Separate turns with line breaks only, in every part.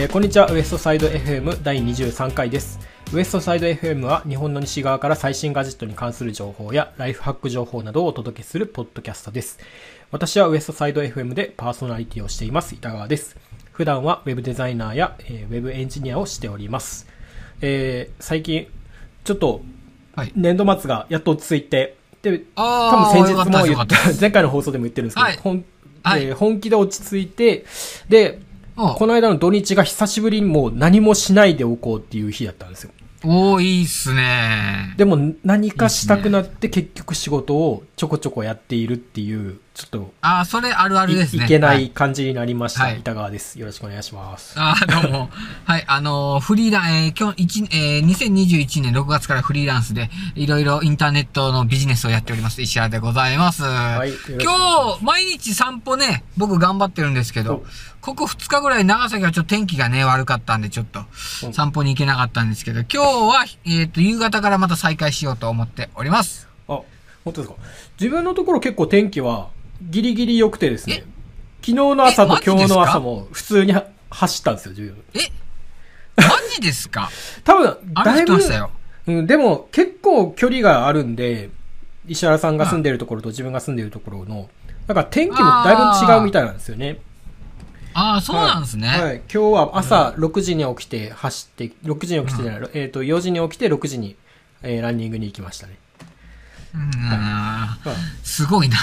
えーこんにちは。ウエストサイド FM 第23回です。ウエストサイド FM は日本の西側から最新ガジェットに関する情報やライフハック情報などをお届けするポッドキャストです。私はウエストサイド FM でパーソナリティをしています。板川です。普段はウェブデザイナーや、えーウェブエンジニアをしております、えー最近ちょっと
はい。
年度末がやっと落ち着いてで
あ
多分先日も言っ
た
た前回の放送でも言ってるんですけど、
はい。
本
はい。
えー本気で落ち着いてで
お
この間の土日が久しぶりにもう何もしないでおこうっていう日だったんですよ。
おー、いいっすね。
でも何かしたくなって結局仕事をちょこちょこやっているっていう、ちょっと
あー、それあるあるですね。
いいけな
はい
感じになりました。
はい
板川です。よろしくお願いします。
あー、どうも。はい、あのーフリーラン、えー、今日、一、えー、2021年6月からフリーランスで、いろいろインターネットのビジネスをやっております、石原でございます。
い
今日、毎日散歩ね、僕頑張ってるんですけど、ここ2日ぐらい長崎はちょっと天気がね、悪かったんで、ちょっと
うん
散歩に行けなかったんですけど、今日は、えっ、と、夕方からまた再開しようと思っております。
あ、本当ですか。自分のところ結構天気はギリギリ良くてですね
え？
昨日の朝と今日の朝も普通には走ったんですよ、自分。
え？マジですか？
多分、だいぶ。うん、でも結構距離があるんで、石原さんが住んでるところと自分が住んでるところの、なんか天気もだいぶ違うみたいなんですよね。
ああ、そうなんですね。
はい。今日は朝6時に起きて走って、6時に起きてじゃない、えっ、と、4時に起きて6時に、えーランニングに行きましたね。
うん
は
すごいな。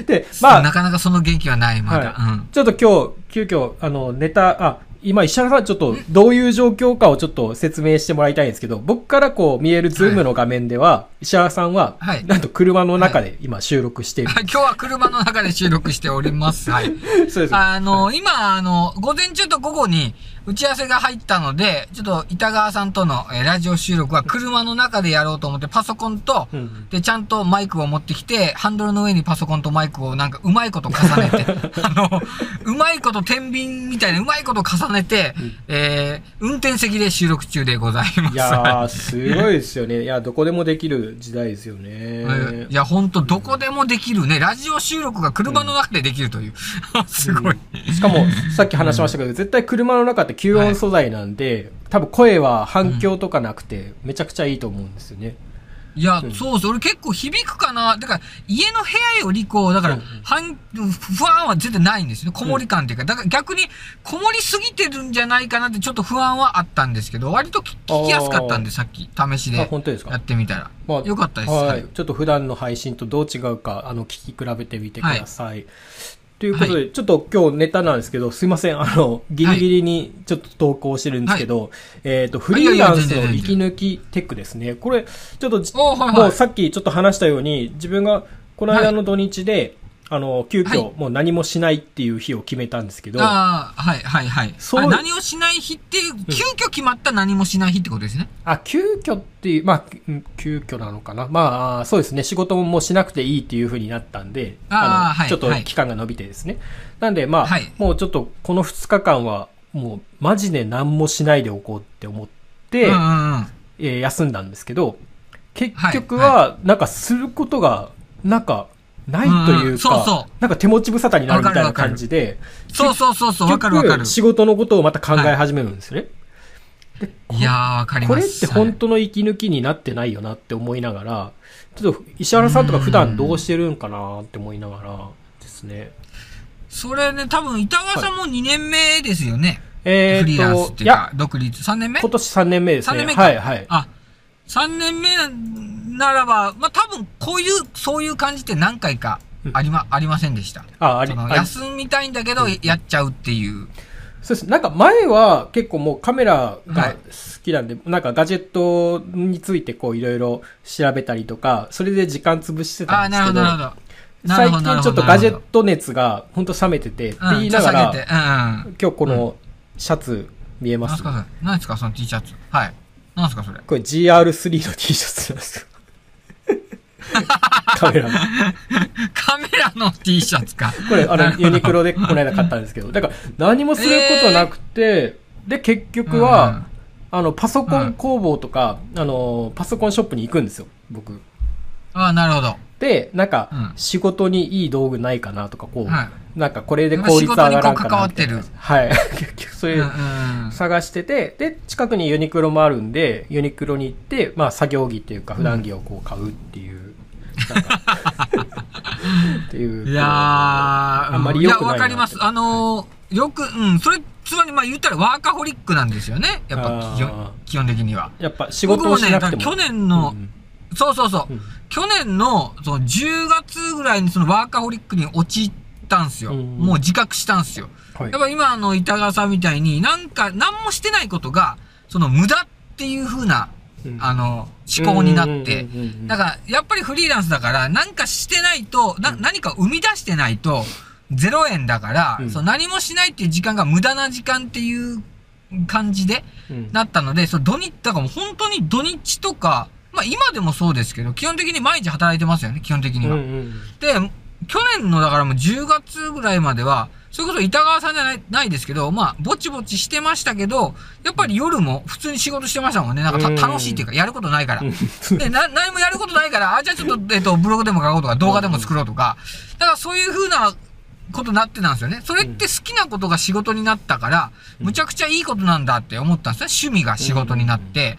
い で、まあ、
なかなかその元気はない、まだ。
は
うん。
ちょっと今日、急遽、あの、ネタ、あ、今、石原さん、ちょっと、どういう状況かをちょっと説明してもらいたいんですけど、僕からこう見えるズームの画面では、石原さんは、
はい
なんと車の中で今収録している。
あ今日は車の中で収録しております。はい。
そうです。
あの、今、あの、午前中と午後に打ち合わせが入ったので、ちょっと板川さんとのえーラジオ収録は車の中でやろうと思って、パソコンと、
うん
で、ちゃんとマイクを持ってきて、ハンドルの上にパソコンとマイクをなんかうまいこと重ねて、あの、うまいこと天秤みたいなうまいこと重ねて、えー、運転席で収録中でございます。
いやー、すごいですよね。いや、どこでもできる時代ですよね。
えいや、ほんと、どこでもできるね。ラジオ収録が車の中でできるという。すごい。
しかも、さっき話しましたけど、絶対車の中って吸音素材なんで、多分声は反響とかなくて、めちゃくちゃいいと思うんですよね。
いや、
うん
そうそう、俺結構響くかな。だから、家の部屋よりこう、だから
うんうん、
反、不安は絶対ないんですよね。こもり感っていうか。だから逆に、こもりすぎてるんじゃないかなってちょっと不安はあったんですけど、割と聞聞きやすかったんで、さっき、試し
あ、
で
本当ですか？
やってみたら。
まあ
よかったです。
は
はいい。。
ちょっと普段の配信とどう違うか、あの、聞き比べてみてください。ということで、ちょっと今日ネタなんですけど、すいません、あの、ギリギリにちょっと投稿してるんですけど、えっ、と、フリーランスの息抜きテックですね。これ、ちょっと
はいはい。
もうさっきちょっと話したように、自分がこの間の土日で、あの、急遽、
はい
もう何もしないっていう日を決めたんですけど、
ああ、はい、はい、はい。
そう
あ何をしない日っていう、急遽決まった何もしない日ってことですね。
あ、急遽っていう、まあ、うん急遽なのかな。まあ、そうですね。仕事ももうしなくていいっていう風になったんで、の、
あーはい
ちょっと
はい
期間が伸びてですね。なんで、まあ、
はい
もうちょっとこの2日間は、もうマジで何もしないでおこうって思って、
うんうんうん。
えー休んだんですけど、結局
はい
は、なんかすることが、なんか、ないというか、
うんうんそうそう
なんか手持ち無沙汰になるみたいな感じで、
そうそうそうそう、わかるわかる。
仕事のことをまた考え始めるんですよね。
いやー、わかり
これ
ます。
って本当の息抜きになってないよなって思いながら、ちょっと石原さんとか普段どうしてるんかなって思いながらですね。
それね、多分、板川さんも2年目ですよね。
え
フリーっていうか
や、、
独立。3年目？
今年3年目ですね。
3年目か
はいはい。
あ、3年目ならば、まあ、多分、こういう、そういう感じって何回かありま、ありませんでした。
あ、あり、
休みたいんだけど、やっちゃうっていう。
そうです。なんか前は結構もうカメラ
はい
が好きなんで、なんかガジェットについてこういろいろ調べたりとか、それで時間潰してたんですけど、
なるほど。なる
最
ほどなるほど
近ちょっとガジェット熱が本当冷めてて、って言いながら、
うん。
今日このシャツ見えます？
何すかそれ何ですかその T シャツ。はい。何ですかそれ。
これ GR3 の T シャツなんですよ。カメラの。
カメラの T シャツか。
これ、あの、ユニクロでこの間買ったんですけど、だから何もすることなくて、で、結局は、あの、パソコン工房とか、あの、パソコンショップに行くんですよ、僕。
ああ、なるほど。
で、なんか、
うん。
仕事にいい道具ないかなとか、こう、
はい。
なんかこれで効率上がらんかな
ってる。
はい。結局そういう、
うんうん。
探してて、で、近くにユニクロもあるんで、ユニクロに行って、まあ作業着っていうか普段着をこう買うっていう、っていう。
いや、
あんまり良くないな
や、わかります。あのーよく、うん、それ、つまり、まあ言ったらワーカホリックなんですよね。やっぱ基本、的には。
やっぱ仕事をしなくても。
僕もね、去年の、
うん
そうそうそう、
うん
去年の、その10月ぐらいにそのワーカホリックに陥ったんすよ。
うん
もう自覚したんすよ。
はい
やっぱ今の板川さんみたいになんか何もしてないことが、その無駄っていう風な、
うん
あの、思考になって。だからやっぱりフリーランスだからなんかしてないと、な、何か生み出してないと、0円だから、
うん。
その何もしないっていう時間が無駄な時間っていう感じで、
うん。
なったので、その土日、だからもう本当に土日とか、まあ今でもそうですけど、基本的に毎日働いてますよね、基本的には。で、去年のだからもう10月ぐらいまでは、それこそ板川さんじゃないないですけど、まあ、ぼちぼちしてましたけど、やっぱり夜も普通に仕事してましたもんね。なんか楽しいっていうか、やることないから。
うん
で、な、何もやることないから、あ、じゃあちょっと、えっと、ブログでも書こうとか、動画でも作ろうとか、だからそういう風なことになってたんですよね。それって好きなことが仕事になったから、
うん
むちゃくちゃいいことなんだって思ったんですね。趣味が仕事になって。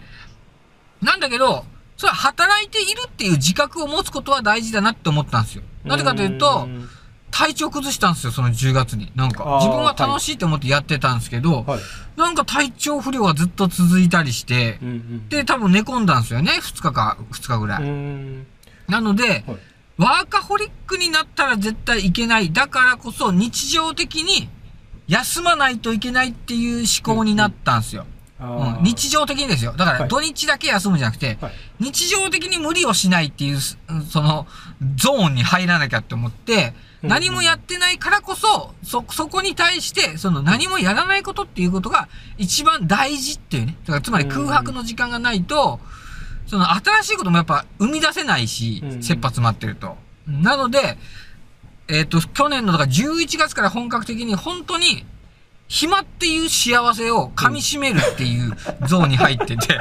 なんだけど、それは働いているっていう自覚を持つことは大事だなって思ったんですよ。なぜかというと、
ん
体調崩したんですよ、その10月に。なんか自分は楽しいと思ってやってたんですけど、
はい。
なんか体調不良がずっと続いたりして
う、んうん
で、多分寝込んだんですよね、2日か、2日ぐらい。
うん
なので、
はい
ワーカホリックになったら絶対いけない。だからこそ日常的に休まないといけないっていう思考になったんですよ。
あ
うん
ー
日常的にですよ。だから
はい
土日だけ休むんじゃなくて、
はい
日常的に無理をしないっていう、すその、ゾーンに入らなきゃって思って、
うん
何もやってないからこそ、そ、そこに対して、その何もやらないことっていうことが一番大事っていうね。だからつまり空白の時間がないと、その新しいこともやっぱ生み出せないし
う、ん
切羽詰まってると。なので、えっ、と、去年のだから11月から本格的に本当に、暇っていう幸せを噛み締めるっていうゾーンに入ってて、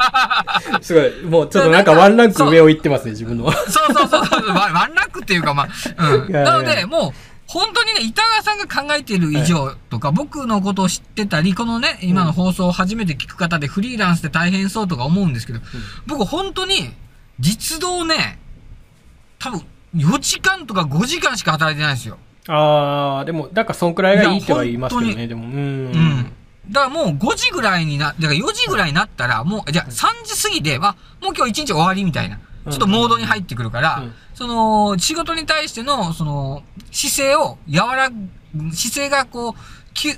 すごい、もうちょっとなんかワンランク上を行ってますね、自分の。
そうそうそうそう、ワンワンラックっていうか、まあ、うん。なので、もう、本当にね、板川さんが考えている以上とか、僕のことを知ってたり、このね、今の放送を初めて聞く方でフリーランスで大変そうとか思うんですけど、僕本当に、実動ね、多分、4時間とか5時間しか働いてないんですよ。
ああ、でも、なんかそんくらいがいいっては言いますけどね、でも。うん。
うん。だからもう5時ぐらいにな、だから4時ぐらいになったら、もう、じゃあ3時過ぎで、あ、もう今日1日終わりみたいな。ちょっとモードに入ってくるから、
うん
その、仕事に対しての、その、姿勢を和らぐ、姿勢がこう、きゅ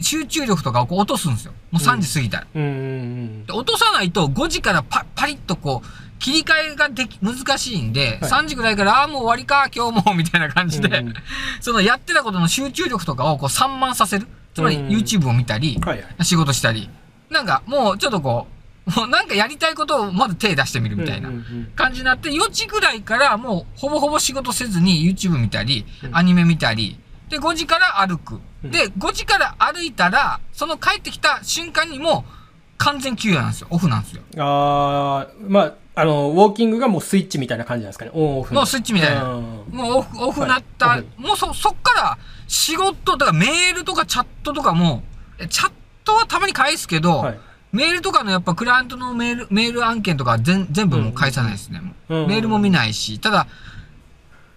集中力とかをこう落とすんですよ。もう3時過ぎたら。
うんうんうん
で落とさないと5時からパパリッとこう、切り替えができ、難しいんで、
はい
3時ぐらいから、ああー、もう終わりか、今日も、みたいな感じで、
うんうん
そのやってたことの集中力とかをこう散漫させる。つまり
うん
YouTube を見たり、
はいはい。
仕事したり、なんかもうちょっとこう、もうなんかやりたいことをまず手出してみるみたいな感じになって、4時ぐらいからもうほぼほぼ仕事せずに YouTube 見たり
う、ん
アニメ見たり、で、5時から歩く。
うん
で、5時から歩いたら、その帰ってきた瞬間にもう完全休養なんですよ。オフなんですよ。
ああ、まあ、あの、ウォーキングがもうスイッチみたいな感じなんですかね。オンオフの。
もうスイッチみたいな
うん
もうオフ、オフなった、
はい
もうそ、そっから仕事、だからメールとかチャットとかも、えチャットはたまに返すけど、
はい。
メールとかのやっぱクライアントのメール、メール案件とか全全部もう返さないですね。
うんうん
メールも見ないし、ただ、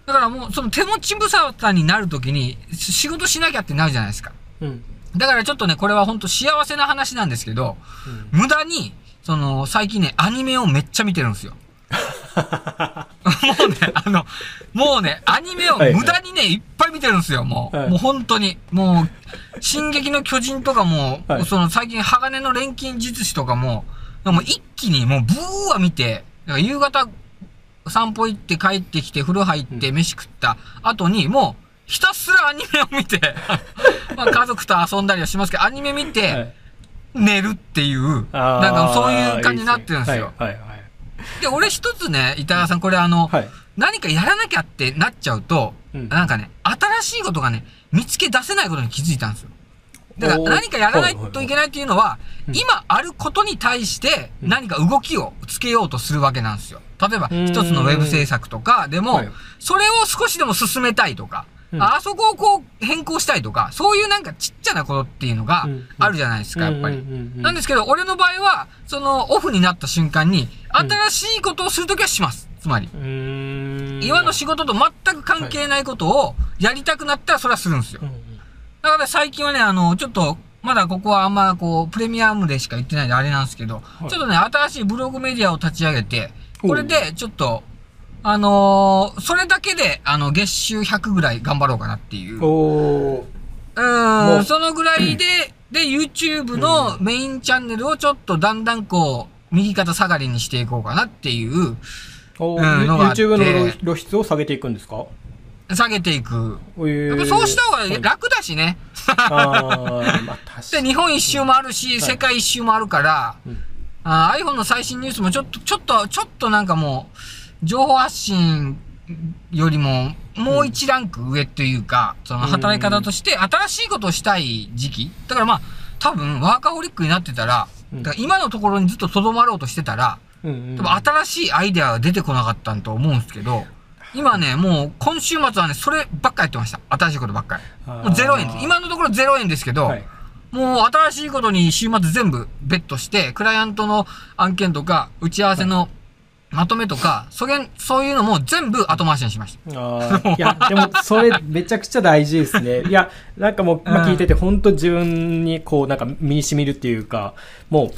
だからもうその手持ち無沙汰になるときにし仕事しなきゃってなるじゃないですか。
うん。
だからちょっとね、これは本当幸せな話なんですけど、
うん
無駄に、その、最近ね、アニメをめっちゃ見てるんですよ。もうね、あの、もうね、アニメを無駄にね、いっぱい見てるんですよ、もう。
はい
もう本当に。もう、進撃の巨人とかも、
はい
その最近鋼の錬金術師とかも、もう一気にもうブーは見て、夕方散歩行って帰ってきて風呂入って飯食った後に、もう、ひたすらアニメを見て、まあ家族と遊んだりはしますけど、アニメ見て、
はい
寝るっていう、なんかそういう感じになってるんですよ。
はいはいはい。
で、俺一つね、板川さん、これあの、
はい。
何かやらなきゃってなっちゃうと、
うん
なんかね、新しいことがね、見つけ出せないことに気づいたんですよ。だから何かやらないといけないっていうのは、
うん
今あることに対して
うん
何か動きをつけようとするわけなんですよ。例えば、
うん
一つのウェブ制作とかでも
はい、
それを少しでも進めたいとか、
うん。
ああそこをこう変更したいとか、そういうなんかちっちゃなことっていうのが
うん。
あるじゃないですか、やっぱり。なんですけど、俺の場合は、そのオフになった瞬間に、新しいことをするときはします。つまり。今の仕事と全く関係ないことをやりたくなったらそれはするんですよ。だから最近はね、あの、ちょっと、まだここはあんまこう、プレミアムでしか言ってないんであれなんですけど、
い。
ちょっとね、新しいブログメディアを立ち上げて、これでちょっと、あのーそれだけで、あの、月収100ぐらい頑張ろうかなっていう。う
おー。
ー、
もう。ん
そのぐらいで、で、YouTube のメインチャンネルをちょっとだんだんこう、右肩下がりにしていこうかなっていう、
お
うん
YouTube の露出を下げていくんですか？
下げていく。
や
やっぱそうした方が楽だしね。
まあ
で、
に。
日本一周もあるし、世界一周もあるから、
うん。
iPhone の最新ニュースもちょっと、ちょっと、ちょっとなんかもう、情報発信よりも、もう一ランク上っていうか、その働き方として新しいことをしたい時期。だからまあ、多分ワーカホリックになってたら、
うん
だから今のところにずっと留まろうとしてたら、多分新しいアイデアが出てこなかったんと思うんですけど、今ね、もう今週末はね、そればっかやってました。新しいことばっかり。もう0円です。今のところ0円ですけど、
はい
もう新しいことに週末全部ベットして、クライアントの案件とか、打ち合わせのまとめとか、そげんそういうのも全部後回しにしました。
あーいや、でも、それめちゃくちゃ大事ですね。いや、なんかもう、まあ、
うん
聞いてて、本当自分にこう、なんか身に染みるっていうか、も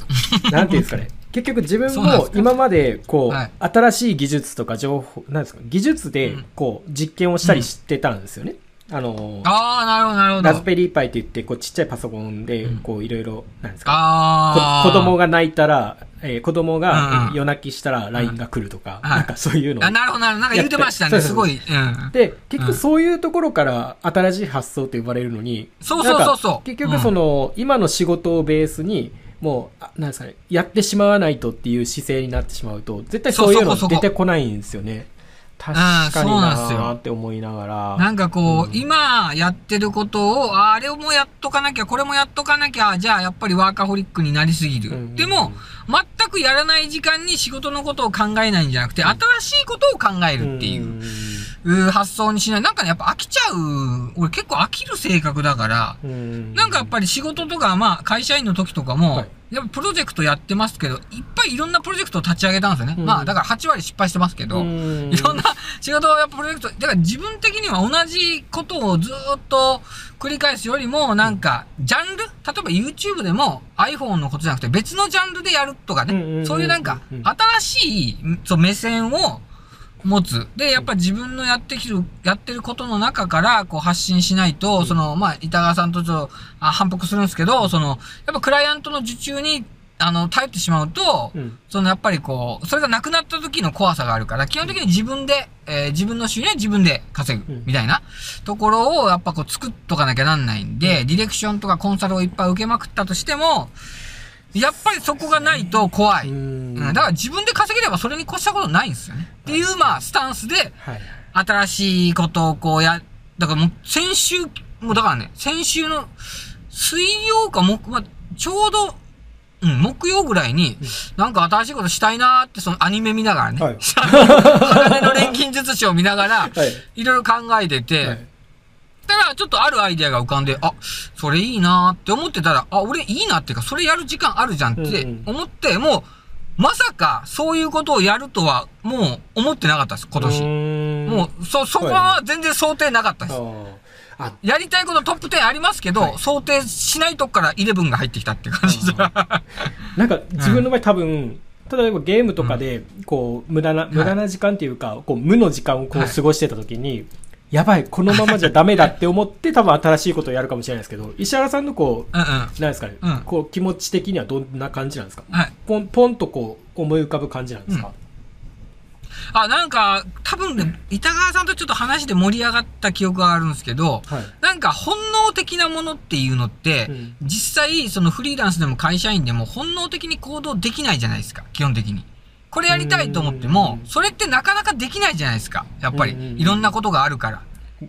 う、なんていうんですかね。結局自分も今まで、こう、
はい
新しい技術とか情報、なんですか、技術で
うん、
こう、実験をしたりしてたんですよね。あの、
ああ、なるほど、なるほど。
ラズベリーパイって言って、こう、ちっちゃいパソコンで
うん、
こう、いろいろ、なんですか、子供が泣いたら、えー子供が夜泣きしたら LINE が来るとか、
はい
なんかそういうのを
あ、なるほど、なるほど。なんか言ってましたね、すごい。うん。
で、結
うん
局そういうところから新しい発想って呼ばれるのに、
そうそうそうそう
結局その、今の仕事をベースに、もう、あなんですかね、やってしまわないとっていう姿勢になってしまうと、絶対そういうの出てこないんですよね。確かに
そうなんですよ
なーって思いながら。
なんかこう、
うん
今やってることを、ああれもやっとかなきゃ、これもやっとかなきゃ、じゃあやっぱりワーカホリックになりすぎる。
うん
でも、全くやらない時間に仕事のことを考えないんじゃなくて、新しいことを考えるっていう。
ん
う発想にしない。なんかね、やっぱ飽きちゃう。俺結構飽きる性格だから、
うん
なんかやっぱり仕事とか、まあ会社員の時とかも、
はい
やっぱプロジェクトやってますけど、いっぱいいろんなプロジェクトを立ち上げたんですよね。
うん。
まあだから8割失敗してますけど、
うん。
いろんな 仕事をやっぱプロジェクト、だから自分的には同じことをずーっと繰り返すよりも、なんか、ジャンル？例えば YouTube でも iPhone のことじゃなくて別のジャンルでやるとかね、そういうなんか、新しいそう目線を持つ。で、やっぱ自分のやってきる、やってることの中から、こう発信しないと、その、まあ、板川さんとちょっとあ反復するんですけど、その、やっぱクライアントの受注に、あの、頼ってしまうと、
うん。
そのやっぱりこう、それがなくなった時の怖さがあるから、基本的に自分で、えー自分の収入は自分で稼ぐ
うん、
みたいな。ところをやっぱこう作っとかなきゃなんないんで、ディレクションとかコンサルをいっぱい受けまくったとしても、やっぱりそこがないと怖い。
う
うん。ん、だから自分で稼げればそれに越したことないんですよね。っていう、まあ、スタンスで、
はい。
新しいことをこうや、だからもう先週、もうだからね、先週の水曜か木、まあ、ちょうど、うん、木曜ぐらいに、なんか新しいことしたいなーって、そのアニメ見ながらね、
はい。
鋼の錬金術師を見ながら、
はい。
いろいろ考えてて、
はい。
たら、ちょっとあるアイデアが浮かんで、あ、それいいなーって思ってたら、あ、俺いいなっていうか、それやる時間あるじゃんって
うん
思って、もう、まさかそういうことをやるとは、もう思ってなかったです、今年。
年
もう、そ、そこは全然想定なかったです。
ああ、
やりたいことトップ10ありますけど、
はい。
想定しないとこから11が入ってきたっていう感じで。
なんか自分の場合多分、例えばゲームとかで、こう、無駄な、無駄な時間っていうか、こう、無の時間をこう
はい
過ごしてた時に、やばい、このままじゃダメだって思って、多分新しいことをやるかもしれないですけど、石原さんのこう。なんですかね、
うん。
こう、気持ち的にはどんな感じなんですか？
はい。
ポン、ポンとこう、思い浮かぶ感じなんですか、
あ、なんか、多分ね、板川さんとちょっと話で盛り上がった記憶があるんですけど、
はい。
なんか本能的なものっていうのって、
うん
実際、そのフリーランスでも会社員でも本能的に行動できないじゃないですか、基本的に。これやりたいと思っても
う、ん
それってなかなかできないじゃないですか、やっぱり。
うん
いろんなことがあるから。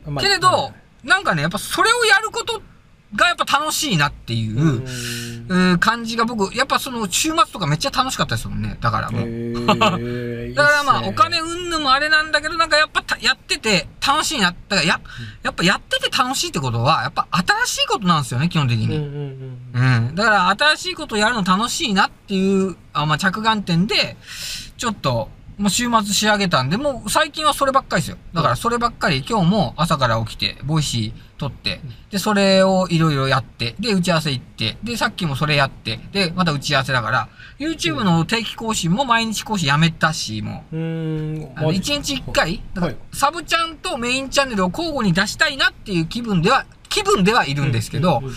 まあ
けれど、なんかね、やっぱそれをやることがやっぱ楽しいなっていう、
う
感じが僕、やっぱその週末とかめっちゃ楽しかったですもんね。だからもう。だからまあお金うんぬんもあれなんだけど、なんかやっぱたやってて楽しいな。だからや、やっぱやってて楽しいってことは、やっぱ新しいことなんですよね、基本的に。
うんうん。
だから新しいことやるの楽しいなっていう、あまあ、着眼点で、ちょっと、もう週末仕上げたんで、もう最近はそればっかりですよ。だからそればっかり、今日も朝から起きて、 Voicy 録って、で、それをいろいろやって、で、打ち合わせ行って、で、さっきもそれやって、で、また打ち合わせだから、YouTube の定期更新も毎日更新やめたし、もう。
うーん。
あの、1日1回、だから
はい
サブチャンとメインチャンネルを交互に出したいなっていう気分では、気分ではいるんですけど、
うんうん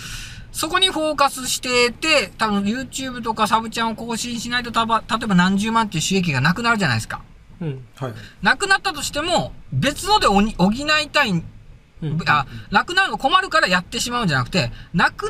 そこにフォーカスしてて、多分 YouTube とかサブチャンを更新しないと、たば例えば何十万っていう収益がなくなるじゃないですか。
うん。はい。
なくなったとしても、別のでおに補いたい、
うん
あ、なくなるの困るからやってしまうんじゃなくて、なく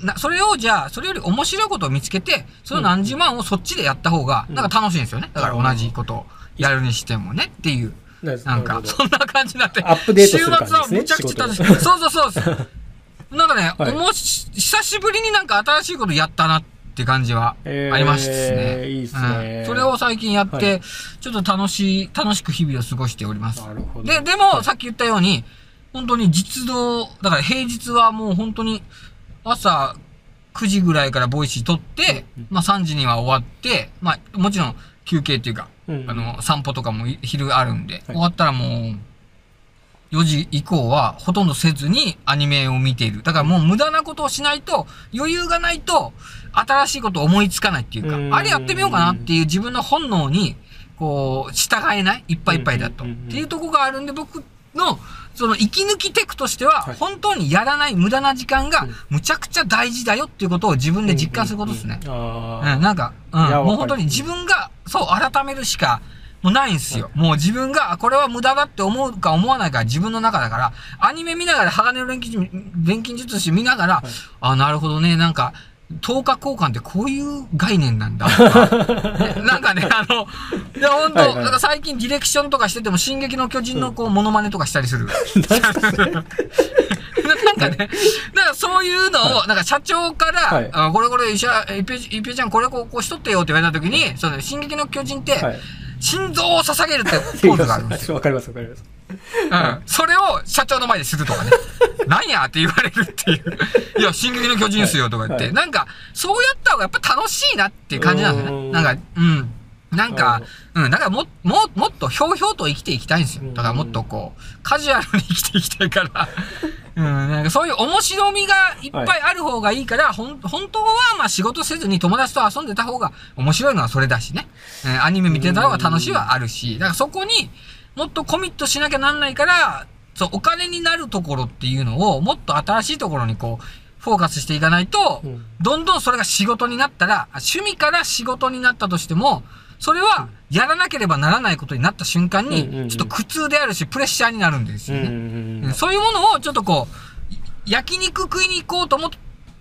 な、な、それをじゃあ、それより面白いことを見つけて、その何十万をそっちでやった方が、
うん
なんか楽しいんですよね。だから同じことをやるにしてもねっていう。なんか、そんな感じになって。
アップデートする感じですね
週末はむちゃくちゃ楽しい。そうそうそうです。なんかね、
はい。
おもし、久しぶりになんか新しいことやったなって感じは
えー
ありましたね。
いいっすね。
うん。それを最近やって、
は
ちょっと楽しい、楽しく日々を過ごしております。
なるほど。
で、でも、
はい。
さっき言ったように、本当に実動、だから平日はもう本当に朝9時ぐらいから Voicy 録って、
うん
まあ3時には終わって、まあもちろん休憩っていうか、
うん
あの、散歩とかもい昼あるんで、終わったらもう、4時以降はほとんどせずにアニメを見ている。だからもう無駄なことをしないと、余裕がないと、新しいことを思いつかないっていうか、
うん
あれやってみようかなっていう自分の本能に、こう、従えないいっぱいいっぱいだと。
うん
っていうところがあるんで、僕の、その息抜きテクとしては、
はい
本当にやらない無駄な時間が
うん、
むちゃくちゃ大事だよっていうことを自分で実感することですね。
あ
うん、
あ。
なんか、うんもう本当に自分が、そう、改めるしか、もうないんですよ。もう自分が、あこれは無駄だって思うか思わないかは自分の中だから、アニメ見ながら、鋼の錬金錬金術師見ながら、
い。
あ、なるほどね、なんか、10日交換ってこういう概念なんだ なんかね、あの、いや、本当、
はいはい。
なんか最近ディレクションとかしてても、進撃の巨人のこう、モノマネとかしたりする。なんかね、だからそういうのを、なんか社長から、
はい。
あこれこれ、医者、一平、ちゃんこれこうこうしとってよって言われた時に、その、進撃の巨人って、
はい。
心臓を捧げるって ポーズがあるんですよ。
わかります、わかります。
うん。それを社長の前でするとかね。なんやって言われるっていう。いや、進撃の巨人っすよとか言って。
はい
なんか、そうやった方がやっぱ楽しいなっていう感じなんですよね。
うん
なんか、うん。なん
な
か
る、
うん。だからも、も、もっとひょうひょうと生きていきたいんですよ
う。ん
だからもっとこう、カジュアルに生きていきたいから。うん。なんかそういう面白みがいっぱいある方がいいから、ほん、本当はまあ仕事せずに友達と遊んでた方が面白いのはそれだしね。うんアニメ見てた方が楽しいはあるし、だからそこにもっとコミットしなきゃなんないから、そう、お金になるところっていうのをもっと新しいところにこう、フォーカスしていかないと、
うん
どんどんそれが仕事になったら、趣味から仕事になったとしても、それはやらなければならないことになった瞬間に、ちょっと苦痛であるし、プレッシャーになるんですよね。そういうものをちょっとこう、焼肉食いに行こうと思っ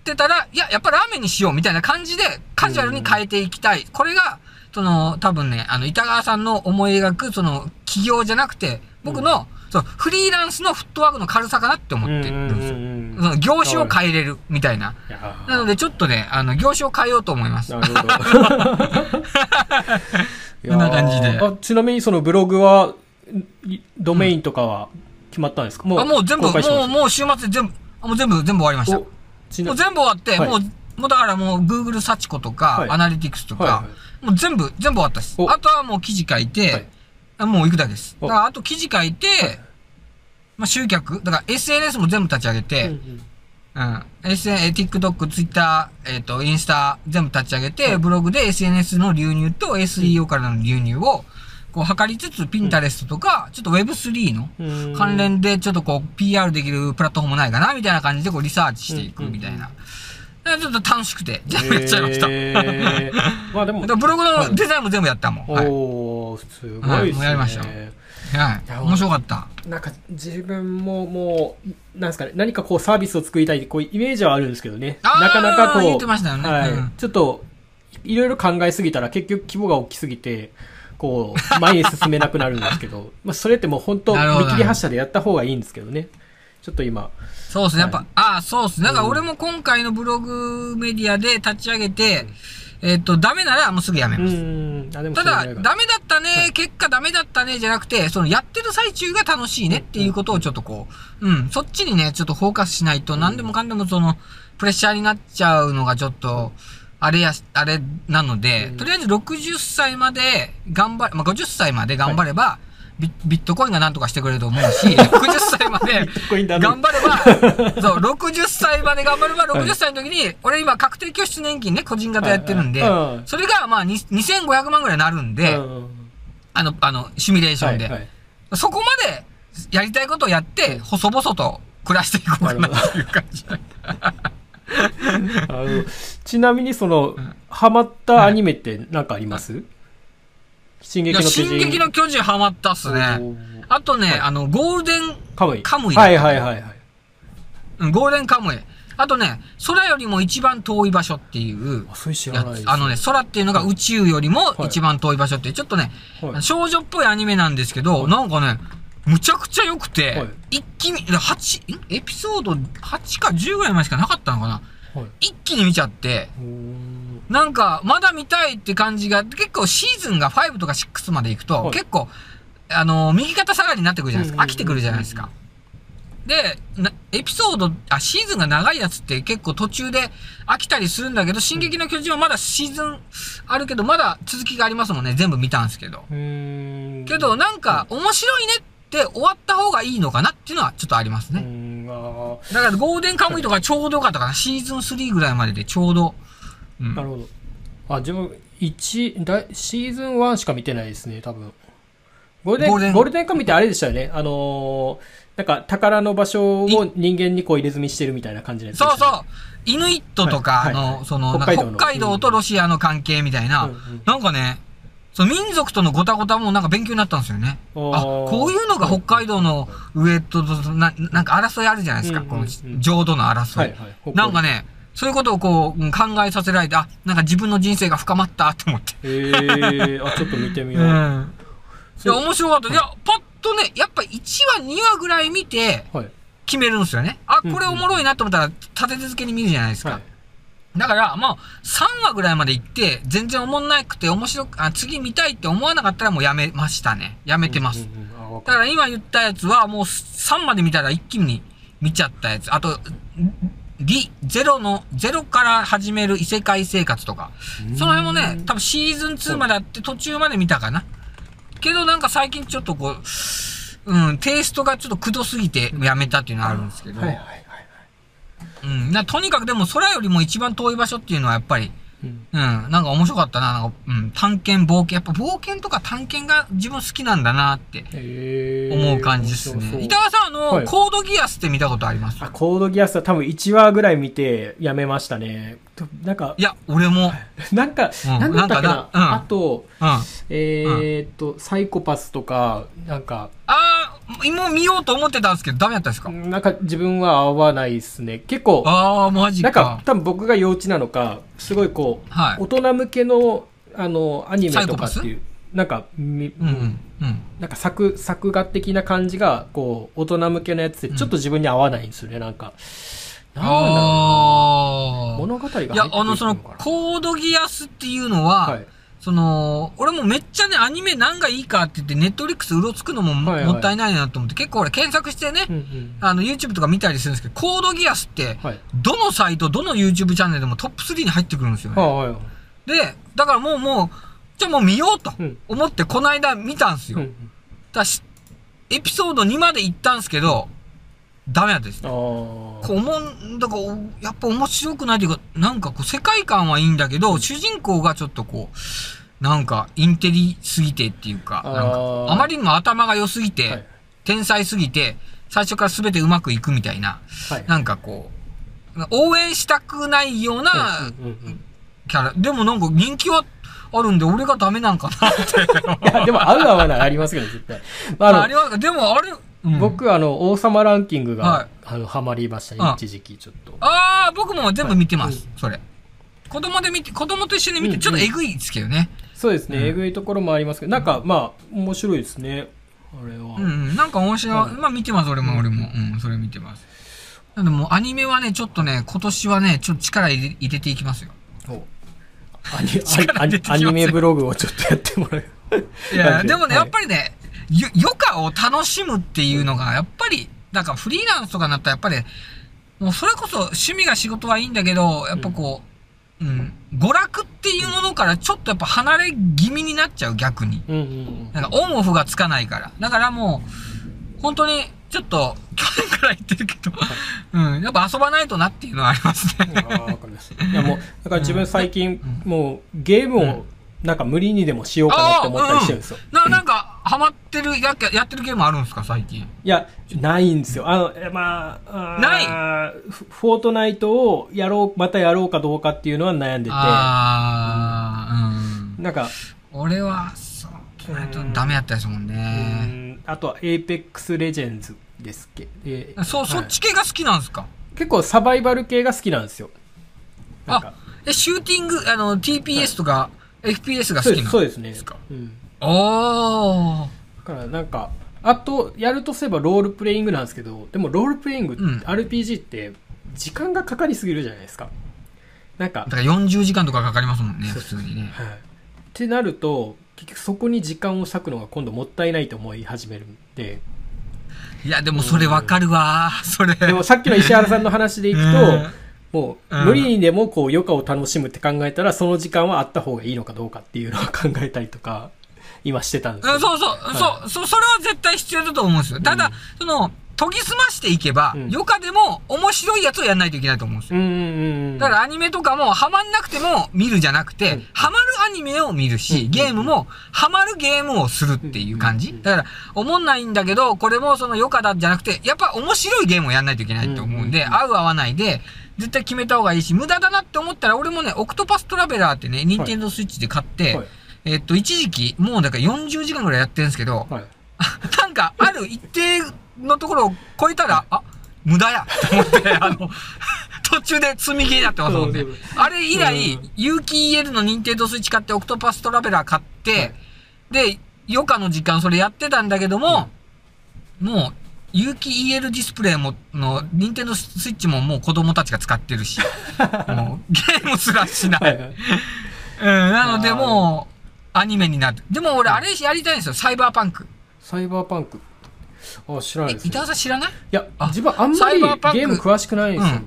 てたら、いや、やっぱラーメンにしようみたいな感じでカジュアルに変えていきたい。これが、その、多分ね、あの、板川さんの思い描く、その、企業じゃなくて、僕の、その、フリーランスのフットワークの軽さかなって思ってるんですよ。
うん
その業種を変えれるみたいな。なので、ちょっとね、あの、業種を変えようと思います。
なるほど。
こんな感じで
あちなみにそのブログは、いドメインとかは決まったんですか、も
あ、もう全部、もう、もう週末で全部、あもう全部、全部終わりました。もう全部終わって、
はい
もう、もうだからもう Google サチコとか、
はい
アナリティクスとか、
はいは
もう全部、全部終わったです。
お
あとはもう記事書いて、
はい
あもう行くだけです。
お
だからあと記事書いて、まあ集客、だから SNS も全部立ち上げて、
うん
うん。SN、TikTok、Twitter、えっ、と、インスタ、全部立ち上げて、ブログで SNS の流入と SEO からの流入を、こう、測りつつ、Pinterest とか、ちょっと Web3 の関連で、ちょっとこう、PR できるプラットフォームないかな、みたいな感じで、こう、リサーチしていくみたいな。ちょっと楽しくて、全部やっちゃいました。
えーまあでも
ブログのデザインも全部やったもん。はい。
すご
はい
いですね。
もうやりましたはい
いや
面白かった。
なんか自分ももう、なんですかね、何かこうサービスを作りたいってこうイメージはあるんですけどね。なかなかこう、
言ってましたよね
はい
うん
ちょっと、いろいろ考えすぎたら結局規模が大きすぎて、こう、前に進めなくなるんですけど、まあそれってもう本当見切り発車でやった方がいいんですけどね。ちょっと今、
そうですね。やっぱ、
はい
ああ、そうですね。だか俺も今回のブログメディアで立ち上げて、えっ、と、ダメならもうすぐやめ
う
ます。ただ、ダメだったね、
はい。
結果ダメだったね、じゃなくて、そのやってる最中が楽しいねっていうことをちょっとこう、うん、そっちにね、ちょっとフォーカスしないと、何でもかんでもその、プレッシャーになっちゃうのがちょっと、あれや、あれなので、
うん。
とりあえず60歳まで頑張れ、まあ、50歳まで頑張れば、ビビットコインが何とかしてくれると思うし、60 歳まで頑張れば、そう、60歳まで頑張れば、60歳の時に、俺今確定拠出年金ね、個人型やってるんでそれがまあに2500万ぐらいになるんで、
うん。
あの、あの、シミュレーションで。そこまでやりたいことをやって、細々と暮らしていこうかなっていう感じ。
あのちなみにその、ハマったアニメって何かあります？進撃の巨人。
進撃の巨人ハマったっすね。あとね、あの、ゴールデン、
カムイ。
カムイ
はいはいはいはい。
うんゴールデンカムイ。あとね、空よりも一番遠い場所っていう
あ、それ知ら
や
ないです。
つ。あのね、空っていうのが宇宙よりも
はい
一番遠い場所っていう、ちょっとね、
はい
少女っぽいアニメなんですけど、なんかね、むちゃくちゃ良くて、
はい
一気に、8、ん？エピソード8か10ぐらいまでしかなかったのかな？
はい
一気に見ちゃって、なんか、まだ見たいって感じが、結構シーズンが5とか6まで行くと、
はい
結構、あのー右肩下がりになってくるじゃないですか。
うん
飽きてくるじゃないですか。で、なエピソード、あ、シーズンが長いやつって結構途中で飽きたりするんだけど、進撃の巨人はまだシーズンあるけど、まだ続きがありますもんね。全部見たんですけど。けど、なんか、面白いねって終わった方がいいのかなっていうのはちょっとありますね。だから、ゴールデンカムイとかちょうどよかったかな。シーズン3ぐらいまででちょうど。うん
ーなるほど。あ、自分、1、だシーズン1しか見てないですね、多分。ゴールデン、
ゴールデン
カムイってあれでしたよね。あのーなんか宝の場所を人間にこう入れ墨してるみたいな感じのやつで
そうそう。イヌイットとか、
はいはい
あの、その、
北海道の
北海道とロシアの関係みたいな、
うんうん
なんかね、その民族とのごたごたもなんか勉強になったんですよね。あ、こういうのが北海道の上と、ななんか争いあるじゃないですか。
うんうん
こ
うん
の浄土の争い。
はいはい。
なんかね、そういうことをこう、うん考えさせられて、あ、なんか自分の人生が深まったって思って。
えー、あ、ちょっと見てみよう。
うん。いや、面白かった。いや、パッとね、やっぱ1話、2話ぐらい見て、
はい。
決めるんですよね。あ、
うん
これおもろいなと思ったら、立て続けに見るじゃないですか。
はい。
だから、まあ、3話ぐらいまで行って、全然おもんなくて面白く、あ、次見たいって思わなかったらもうやめましたね。やめてます。だから今言ったやつはもう3まで見たら一気に見ちゃったやつ。あと、リ、ゼロの、ゼロから始める異世界生活とか。その辺もね、多分シーズン2まであって途中まで見たかな。けどなんか最近ちょっとこう、うん、テイストがちょっとくどすぎてやめたっていうのはあるんですけど。
はいはいはい。
うん。なとにかくでも空よりも一番遠い場所っていうのはやっぱり、
うん
うん、なんか面白かったな。なんか、うん、探検、冒険。やっぱ冒険とか探検が自分好きなんだなって
えー
思う感じですね。
面白そう
板川さん、あの、
はい
コードギアスって見たことあります？
あ、コードギアスは多分1話ぐらい見てやめましたね。となんか
い、や、俺も、
なんか、
うん
なんだったっけな
かなうん
あと、
うん。あ
えーっと、サイコパスとか、なんか、
あー、今見ようと思ってたんですけど、ダメだったんですか、
なんか自分は合わないですね。結構、
ああ、マジか。
なんか多分僕が幼稚なのか、すごいこう、
はい
大人向けの、あの、アニメとかっていう、なんか、み
うんうん。うん。
なんか作、作画的な感じが、こう、大人向けのやつで、ちょっと自分に合わないんですよね、なんか。なんなんだろうな
ああ。
物語が
いや、あの、その、コードギアスっていうのは、
はい。
その、俺もめっちゃね、アニメ何がいいかって言って、ネットフリックスうろつくのもも,、ったいないなと思って、結構俺検索してね、
うんうん。
あの、YouTube とか見たりするんですけど、コードギアスって、
はい。
どのサイト、どの YouTube チャンネルでもトップ3に入ってくるんですよね。
はいはい。
で、だからもうもう、じゃあもう見ようと
うん
思って、この間見たんですよ。
うんうん。
だしエピソード2まで行ったんですけど、ダメだったですね。
あ
こう思ん、だから、おやっぱ面白くないというか、なんかこう、世界観はいいんだけど、主人公がちょっとこう、なんか、インテリすぎてっていうか、なんか、あまりにも頭が良すぎて、
はい
天才すぎて、最初から全てうまくいくみたいな、
はい。
なんかこう、応援したくないようなキャラ。でもなんか人気はあるんで、俺がダメなんかなって。
いや、でも合う合わないありますけど、絶対。まあ、あの、
あれは、でもあれ、うん
僕、あの、王様ランキングが、
はい
あの、ハマりました
あ
ね、一時期、ちょっと。
ああ、僕も全部見てます、
はい
それ。子供で見て、子供と一緒に見て、
うんうん
ちょっとえぐいですけどね。
そうですね、
うん
えぐいところもありますけど、なんか、まあ、面白いですね。あれは。
うん、うん、なんか面白い。
はい
まあ見てます、俺も、俺も。うん、それ見てます。なんでもうアニメはね、ちょっとね、今年はね、ちょっと力入れていきますよ。
おアニアニメブログをちょっとやってもらう。
いや、でもね、
はい
やっぱりね、よ余暇を楽しむっていうのが、やっぱり、なんかフリーランスとかになったらやっぱり、もうそれこそ趣味が仕事はいいんだけど、やっぱこう、うん、娯楽っていうものからちょっとやっぱ離れ気味になっちゃう、逆に。
うんうんうん。
なんかオンオフがつかないから。だからもう、本当に、ちょっと、去年から言ってるけど、うん、やっぱ遊ばないとなっていうのはありますね。
ああ、わかります。いやもう、だから自分最近、もうゲームをなんか無理にでもしようかなって思ったりしてるんですよ。
な、なんか、ハマってる、ややってるゲームあるんですか、最近？
いや、ないんですよ。あの、えまあ、
ない？
フフォートナイトをやろう、またやろうかどうかっていうのは悩んでて、
ああ、うん。
なんか、
俺は、そう、ダメやったですもん
う
ね。
んあとは Apex Legends ですっけで
そう、そ
はい
っち系が好きなんですか？
結構サバイバル系が好きなんですよ。なんか
え、シューティング、あの、TPS とか、FPS が好
そうです
きなん
そうですね。
か
うん
おー。
だからなんか、あと、やるとすればロールプレイングなんですけど、でもロールプレイング、
うん
RPG って時間がかかりすぎるじゃないですか。なんか、
だから40時間とかかかりますもんね、普通にね。
はい。ってなると、結局そこに時間を割くのが今度もったいないと思い始めるんで、
いや、でもそれわかるわ。それ。
でもさっきの石原さんの話でいくと、
うん
もう、
うん
無理にでもこう余暇を楽しむって考えたら、その時間はあった方がいいのかどうかっていうのを考えたりとか、今してたんですよ
うんそうそう、そう、そ、それは絶対必要だと思うんですよ。ただ、
うん
その、研ぎ澄ましていけば、
うん。
余暇でも面白いやつをやんないといけないと思うんですよ。
うんうんうん。
だからアニメとかもハマんなくても見るじゃなくて、
うん。
ハマるアニメを見るし、
うん。
ゲームもハマるゲームをするっていう感じ。
うん。
だから、思んないんだけど、これもその余暇だじゃなくて、やっぱ面白いゲームをやんないといけないと思うんで、
うん。
合う合わないで、絶対決めた方がいいし、無駄だなって思ったら、俺もね、オクトパストラベラーってね、ニンテンドースイッチで買って、
はい。
えっと、一時期、もうだから40時間ぐらいやってるんですけど、
はい。
なんか、ある一定のところを超えたら、あ、無駄やと思って、あの、途中で積み切りになってますもんね。あれ以来
うん、
有機 EL の任天堂スイッチ買って、オクトパストラベラー買って、で、余暇の時間それやってたんだけども、もう、有機 EL ディスプレイも、の、任天堂スイッチももう子供たちが使ってるし、もう、ゲームすらしない。
はいはい。
うん、なのでもう、アニメになって。でも俺、あれやりたいんですよ、サイバーパンク。
サイバーパンク。あ、知らないですね。
尾さん知らない？
いや
あ、
自分あんまりゲーム詳しくないんですよ。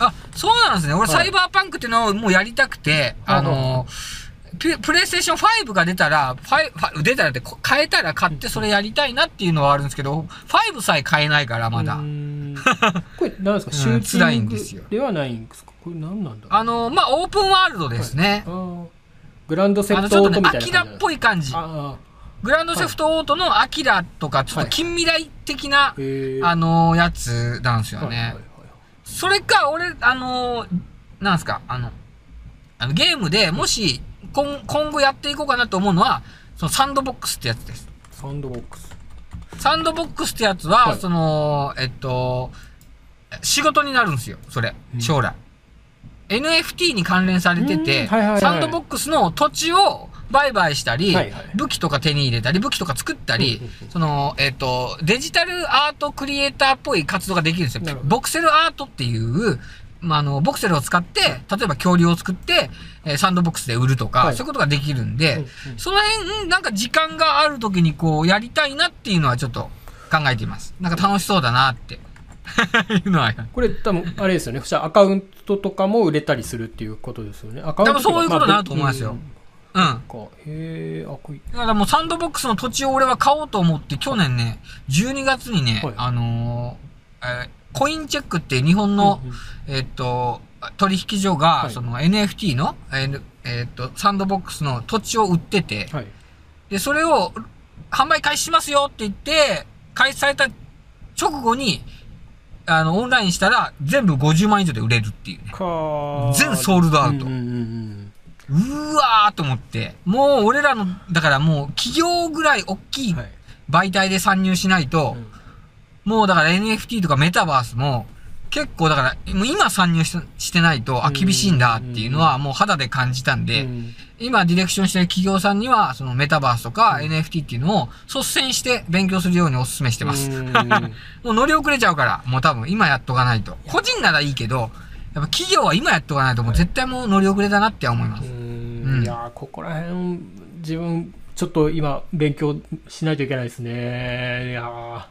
あ、そうなんですね。俺、
はい
サイバーパンクっていうのをもうやりたくて、
はい
あのプ、プレイステーション5が出たら、ファイファ出たらって、こ変えたら買ってそれやりたいなっていうのはあるんですけど、5さえ買えないから、まだ。
これ、何ですか、シューティング
んですよ。
ではないんですか？これ何なんだろう？
あの、まあ、オープンワールドですね。
あ。ー。グランドセフトオート
ちょっとね、アキラっ
みたいな感じ
ぽい感じ。
あ
グランドセフトオートのアキラとか、ちょっと近未来的な
あ、、へー。
あの、やつなんですよね。
はいはいはい。
それか、俺、あのーなんすか、あの、あのゲームでもし、今、今後やっていこうかなと思うのは、そのサンドボックスってやつです。
サンドボックス。
サンドボックスってやつは、
はい
その、えっと、仕事になるんですよ、それ
う、ん
将来。NFT に関連されてて、
うんはいはいはい
サンドボックスの土地を売買したり、
はいはい
武器とか手に入れたり、武器とか作ったり、
うんうんうん
その、えっ、と、デジタルアートクリエイターっぽい活動ができるんですよ
なるほ。ど
ボクセルアートっていう、まあ、あの、ボクセルを使って、例えば恐竜を作って、えーサンドボックスで売るとか、
はい
そういうことができるんで、
うんうん
その辺、なんか時間がある時にこう、やりたいなっていうのはちょっと考えています。なんか楽しそうだなって。いうのは。
これ多分、あれですよね。アカウントとかも売れたりするっていうことですよね。アカウント
多分そういうことだなと思いますよ
まあ
うん。
ぶかへえ、あ、こい。
だからもうサンドボックスの土地を俺は買おうと思って、去年ね、12月にね、
はい
あのーえーコインチェックって日本の、えっと、取引所が、
はい。
その NFT の、えっと、サンドボックスの土地を売ってて、
はい。
で、それを販売開始しますよって言って、開始された直後に、あの、オンラインしたら全部50万以上で売れるっていうね。全ソールドアウト。
う
わーと思って、もう俺らの、だからもう企業ぐらい大きい。媒体で参入しないと、
うん
もうだから NFT とかメタバースも、結構だから、もう今参入ししてないと、あ、
うん
厳しいんだっていうのはもう肌で感じたんで、
うん
今ディレクションしてる企業さんには、そのメタバースとか
うん
NFT っていうのを率先して勉強するようにお勧めしてます。
うん
もう乗り遅れちゃうから、もう多分今やっとかないと。個人ならいいけど、やっぱ企業は今やっとかないともう絶対もう乗り遅れだなって思います。
うん
うん
いやーここら辺、自分、ちょっと今、勉強しないといけないですね。いやー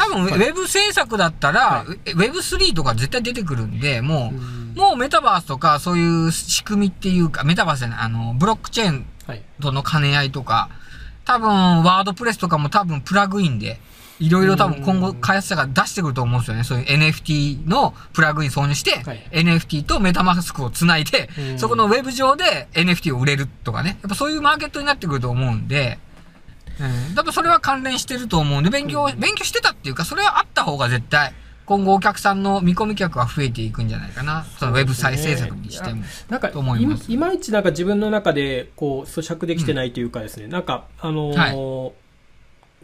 多分、ウ
はい
ェブ制作だったら、
は
ウェブ3とか絶対出てくるんで、もう、
うん
もうメタバースとか、そういう仕組みっていうか、メタバースじゃない、あの、ブロックチェーン
はい。
との兼ね合いとか、多分、ワードプレスとかも多分プラグインで、いろいろ多分今後開発者が出してくると思うんですよね。そういう NFT のプラグイン挿入して、
はい
NFT とメタマスクをつないで、
うん
そこのウェブ上で NFT を売れるとかね。やっぱそういうマーケットになってくると思うんで、うん。多分それは関連してると思うんで、勉強、勉強してたっていうか、それはあった方が絶対、今後お客さんの見込み客は増えていくんじゃないかな。そのウェブ再制作にしても。
なんか
い
いいまいちなんか自分の中でこう咀嚼できてないというかですね、なんかあのー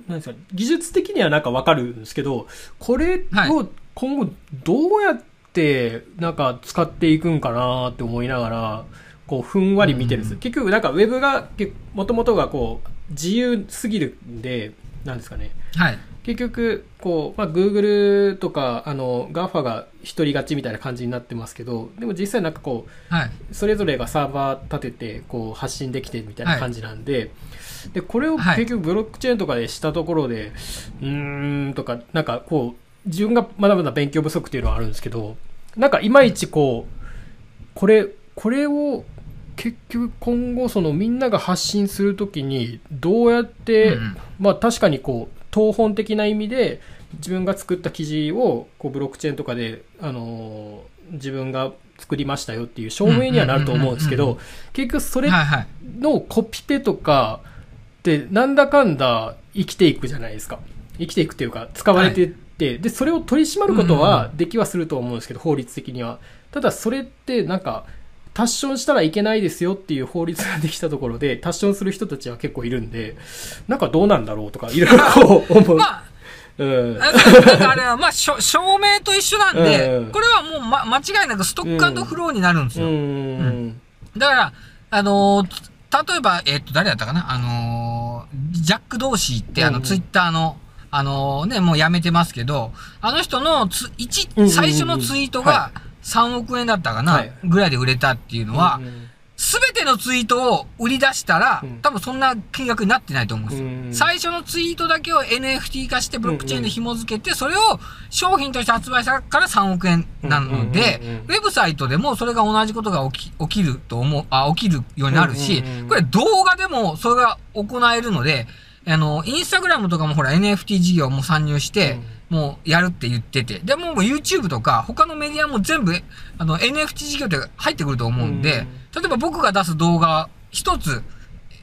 なんですか技術的にはなんかわかるんですけどこれ
はい。
を今後どうやってなんか使っていくんかなって思いながらこうふんわり見てるんです、
うん。
結局なんかウェブがもともとがこう自由すぎるんでなんですかね
はい。
結局こう、まあ、Google とかあの GAFA が一人勝ちみたいな感じになってますけどでも実際なんかこう
はい。
それぞれがサーバー立ててこう発信できてみたいな感じなんで,、でこれを
はい
結局ブロックチェーンとかでしたところで、うーんとかなんかこう自分がまだまだ勉強不足っていうのはあるんですけどなんかいまいちこうこれこれを結局今後そのみんなが発信するときにどうやって、
うんうん。
まあ確かにこう東本的な意味で自分が作った記事をこうブロックチェーンとかで、あのー自分が作りましたよっていう証明にはなると思うんですけど結局それ
はいはい。
のコピペとかってなんだかんだ生きていくじゃないですか。生きていくっていうか使われてって、でそれを取り締まることはできはすると思うんですけど法律的には。ただそれってなんかタッションしたらいけないですよっていう法律ができたところでタッションする人たちは結構いるんでなんかどうなんだろうとかいろいろこう思う、
まあ、
うん、
あなんかあれは、まあ、証明と一緒なんで、
うん。
これはもう、ま、間違いなくストックフローになるんです
う
よ。
ん。
だから、あのーつ例えば、えっと、誰だったかな？あのージャック・ドーシーって、あの、
うん。
ツイッターの、あのーね、もうやめてますけど、あの人のつ、一最初のツイートが3億円だったかな、
はい。
ぐらいで売れたっていうのは
う、ん
すべてのツイートを売り出したら、
うん。
多分そんな金額になってないと思うんですよ。
うん
最初のツイートだけを NFT 化してブロックチェーンで紐付けて、それを商品として発売したから3億円なので
うんうんうんうん、
ウェブサイトでもそれが同じことが起き起きると思う、あ、起きるようになるし
うんうんうん、
これ動画でもそれが行えるので、あの、インスタグラムとかもほら NFT 事業も参入して、もうやるって言ってて。でももう YouTube とか他のメディアも全部、あの NFT 事業って入ってくると思うんで、例えば僕が出す動画一つ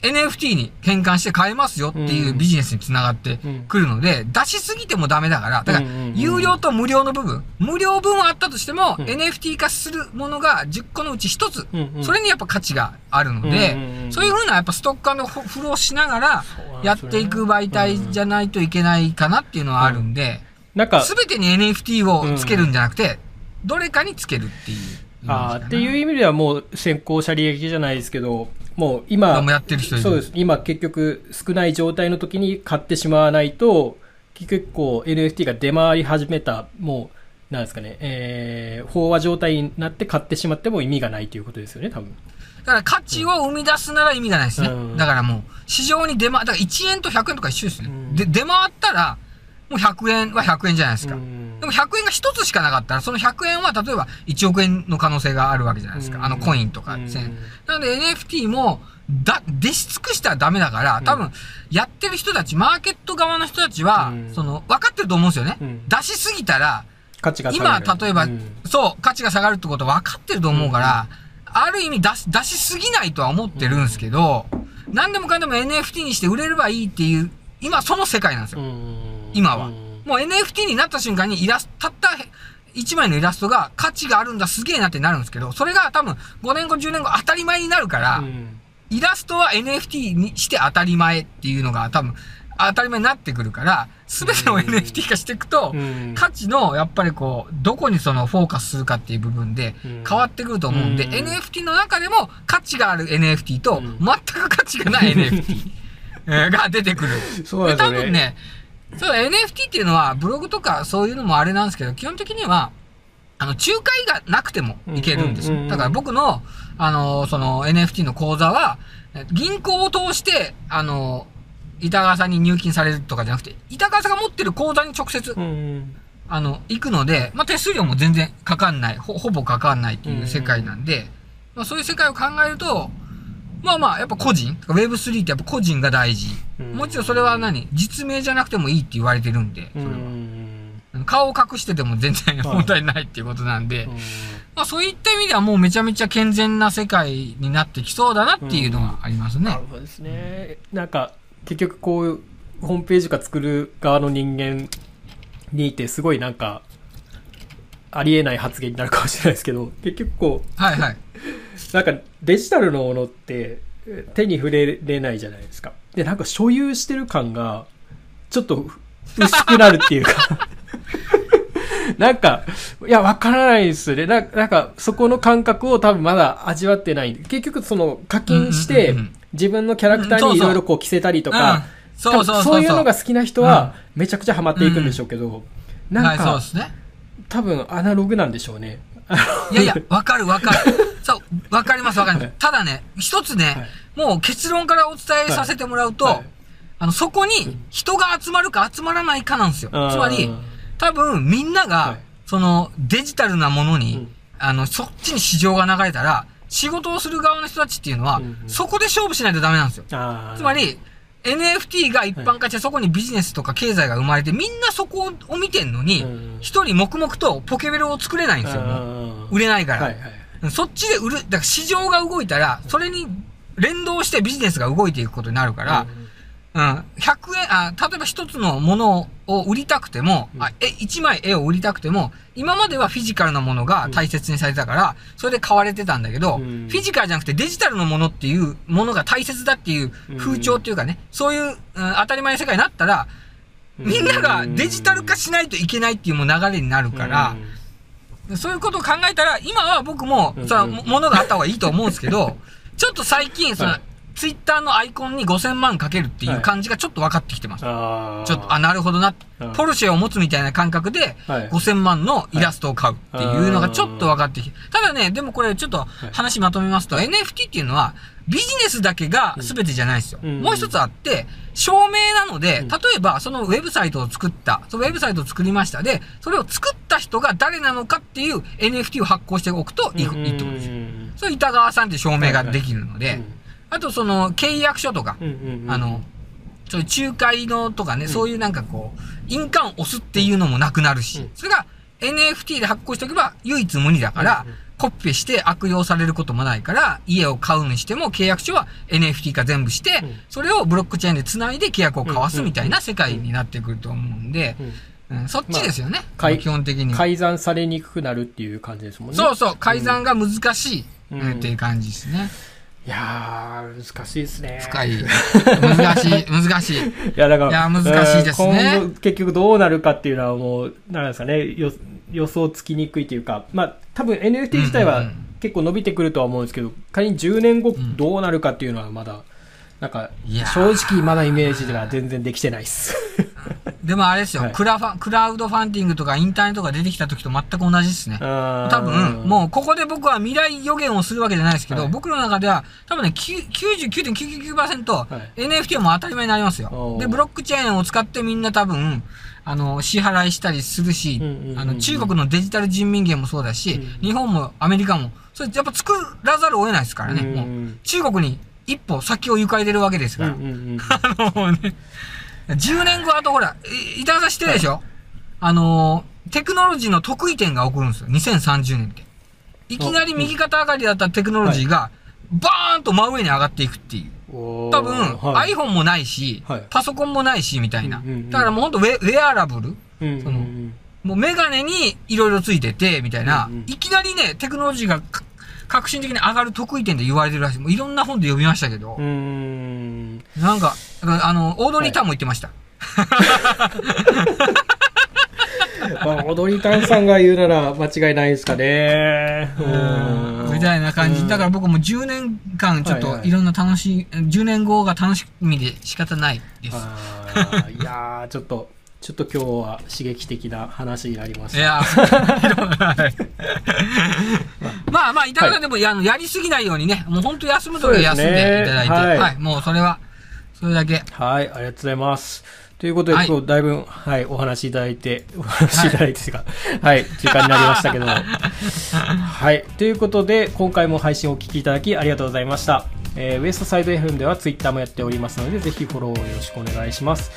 NFT に変換して買えますよっていうビジネスにつながってくるので、出しすぎてもダメだから、だから有料と無料の部分、無料分はあったとしても、
うん。
NFT 化するものが10個のうち1つ、それにやっぱ価値があるので、そういうふうなやっぱストックフローしながらやっていく媒体じゃないといけないかなっていうのはあるんで、
なんか
すべてに NFT をつけるんじゃなくて、どれかにつけるっていう。
あーっていう意味ではもう先行者利益じゃないですけど、もう今、
もうやってる人
そうです。今結局少ない状態の時に買ってしまわないと、結構 NFT が出回り始めた、もう、なんですかね、えー、飽和状態になって買ってしまっても意味がないということですよね、多分。
だから価値を生み出すなら意味がないですね。
うん
だからもう、市場に出回、だから1円と100円とか一緒ですね。
うん
で、出回ったら、もう100円は100円じゃないですか。
うん。
でも100円が1つしかなかったら、その100円は例えば1億円の可能性があるわけじゃないですか。
うん。
あのコインとか
うん。
ですね。なので NFT も、だ、出し尽くしたらダメだから、多分、やってる人たち、マーケット側の人たちは、
うん。
その、分かってると思うんですよね。
うん。
出しすぎたら、
価値が下
今、
がる。
例えば、
うん。
そう、価値が下がるってこと分かってると思うから、ある意味出し、出しすぎないとは思ってるんですけど、何でもかんでも NFT にして売れればいいっていう、今その世界なんですよ。
うん。
今は。
うん
もう NFT になった瞬間にイラスト、たった1枚のイラストが価値があるんだ、すげえなってなるんですけど、それが多分5年後、10年後当たり前になるから、
うん。
イラストは NFT にして当たり前っていうのが多分当たり前になってくるから、すべてを NFT 化していくと、
うん。
価値のやっぱりこう、どこにそのフォーカスするかっていう部分で
うん。
変わってくると思うんで、
うん。
NFT の中でも価値がある NFT と
うん。
全く価値がない NFT えー が出てくる。
そうですよね。
多分ね、そう NFT っていうのはブログとかそういうのもあれなんですけど、基本的には、あの、仲介がなくてもいけるんですよ。だから僕の、あの、その NFT の口座は、銀行を通して、あの、板川さんに入金されるとかじゃなくて、板川さんが持ってる口座に直接、あの、行くので、まあ、手数料も全然かかんない、ほ、ほぼかかんないっていう世界なんで、まあ、そういう世界を考えると、まあまあ、やっぱ個人 ?Web3 ってやっぱ個人が大事。もちろんそれは何？実名じゃなくてもいいって言われてるんで、それは。顔を隠してても全然問題ないっていうことなんで、まあそういった意味ではもうめちゃめちゃ健全な世界になってきそうだなっていうのはありますね。なるほ
どですね。なんか、結局こういうホームページが作る側の人間にいてすごいなんか、ありえない発言になるかもしれないですけど、結局こう、
はいはい。
なんかデジタルのものって手に触れれないじゃないですか。で、なんか所有してる感がちょっと薄くなるっていうか なんか、いや、わからないですね。ななんか、そこの感覚を多分まだ味わってない。結局、その、課金して、自分のキャラクターにいろいろこう着せたりとか、そうそうそういうのが好きな人は、めちゃくちゃハマっていくんでしょうけど、なんか、多分アナログなんでしょうね。
いやいや、わかるわかる。そう、わかりますわかります。ただね、一つね、もう結論からお伝えさせてもらうと、あの、そこに人が集まるか集まらないかなんですよ。つまり、多分みんなが、そのデジタルなものに、あの、そっちに市場が流れたら、仕事をする側の人たちっていうのは、そこで勝負しないとダメなんですよ。つまり、NFT が一般化してそこにビジネスとか経済が生まれてみんなそこを見てんのに、一人黙々とポケベルを作れないんですよ。売れないから。そっちで売る、だから市場が動いたら、それに連動してビジネスが動いていくことになるから、うん。100円、あ、例えば一つのものを売りたくても、うん、あ、え、一枚絵を売りたくても、今まではフィジカルなものが大切にされてたから、それで買われてたんだけど、うん、フィジカルじゃなくてデジタルのものっていうものが大切だっていう風潮っていうかね、そういう、うん、当たり前の世界になったら、みんながデジタル化しないといけないっていうもう流れになるから、そういうことを考えたら、今は僕も、その、ものがあった方がいいと思うんですけど、ちょっと最近、その、ツイッターのアイコンに5000万かけるっていう感じがちょっと分かってきてます。はい、ちょっと、あ、なるほどな。ポルシェを持つみたいな感覚で、5000万のイラストを買うっていうのがちょっと分かってきて。ただね、でもこれちょっと話まとめますと、NFT っていうのは、ビジネスだけが全てじゃないですよ。もう一つあって、証明なので、例えばそのウェブサイトを作った、そのウェブサイトを作りましたで、それを作った人が誰なのかっていう NFT を発行しておくといいってことですよ。それ板川さんって証明ができるので、あとその契約書とか、あの、そういう仲介のとかね、うん、そういうなんかこう、印鑑を押すっていうのもなくなるし、うん、それが NFT で発行しておけば唯一無二だから、コピペして悪用されることもないから、家を買うにしても契約書は NFT 化全部して、それをブロックチェーンで繋いで契約を交わすみたいな世界になってくると思うんで、うん、そっちですよね、まあ、基本的に。
改ざんされにくくなるっていう感じですもんね。
そうそう、改ざんが難しい、うん、っていう感じですね。
いやー、難しいですね。
深い。難しい、難しい。い
や、だから、
いや、難しいですね。
今後、結局どうなるかっていうのはもう、なんですかね、予想つきにくいというか、まあ、多分 NFT 自体は結構伸びてくるとは思うんですけど、仮に10年後どうなるかっていうのはまだ、なんか、正直まだイメージでは全然できてないっす。
でもあれですよ、はい、クラファ、クラウドファンディングとかインターネットが出てきた時と全く同じですね。多分、もうここで僕は未来予言をするわけじゃないですけど、はい、僕の中では多分ね、99.999%、はい、NFT も当たり前になりますよ。で、ブロックチェーンを使ってみんな多分、あの、支払いしたりするし、あの、中国のデジタル人民元もそうだし、うん、日本もアメリカも、それやっぱ作らざるを得ないですからね。もう、中国に一歩先を行かれてるわけですから。あのね、10年後、あとほら、板田さん知ってるでしょ、はい、あのー、テクノロジーの得意点が起こるんですよ。2030年って。いきなり右肩上がりだったテクノロジーが、バーンと真上に上がっていくっていう。多分、はい、iPhone もないし、はい、パソコンもないし、みたいな。だからもうほんとウェウェアラブル、そのもうメガネにいろいろついてて、みたいな、いきなりね、テクノロジーが革新的に上がる得意点で言われてるらしい。もういろんな本で読みましたけど。なんか、あの、オードリー・タンも言ってました。
まあ、オードリー・タンさんが言うなら間違いないですかね。
みたいな感じ。だから僕も10年間ちょっといろんな楽しい、はいはい、10年後が楽しみで仕方ないです。
いやー、ちょっと、ちょっと今日は刺激的な話になりました。
いや、はい まあまあ、いただでも、ややりすぎないようにね、もう本当休むときは休んでいただいて、
ねはい
はい、もうそれは、それだけ。
はい、ありがとうございます。ということで、
はい
今日だいぶ、はい、お話しいただいて、お話しいただいてですが、はい、時間になりましたけども。はい、ということで、今回も配信をお聞きいただきありがとうございました。えーウエストサイド FM ではツイッターもやっておりますので、ぜひフォローをよろしくお願いします。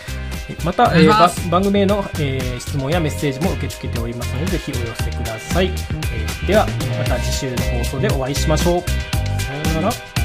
えまた、えーば番組への、えー質問やメッセージも受け付けておりますので、ぜひお寄せください。えーでは、また次週の放送でお会いしましょう。さようなら。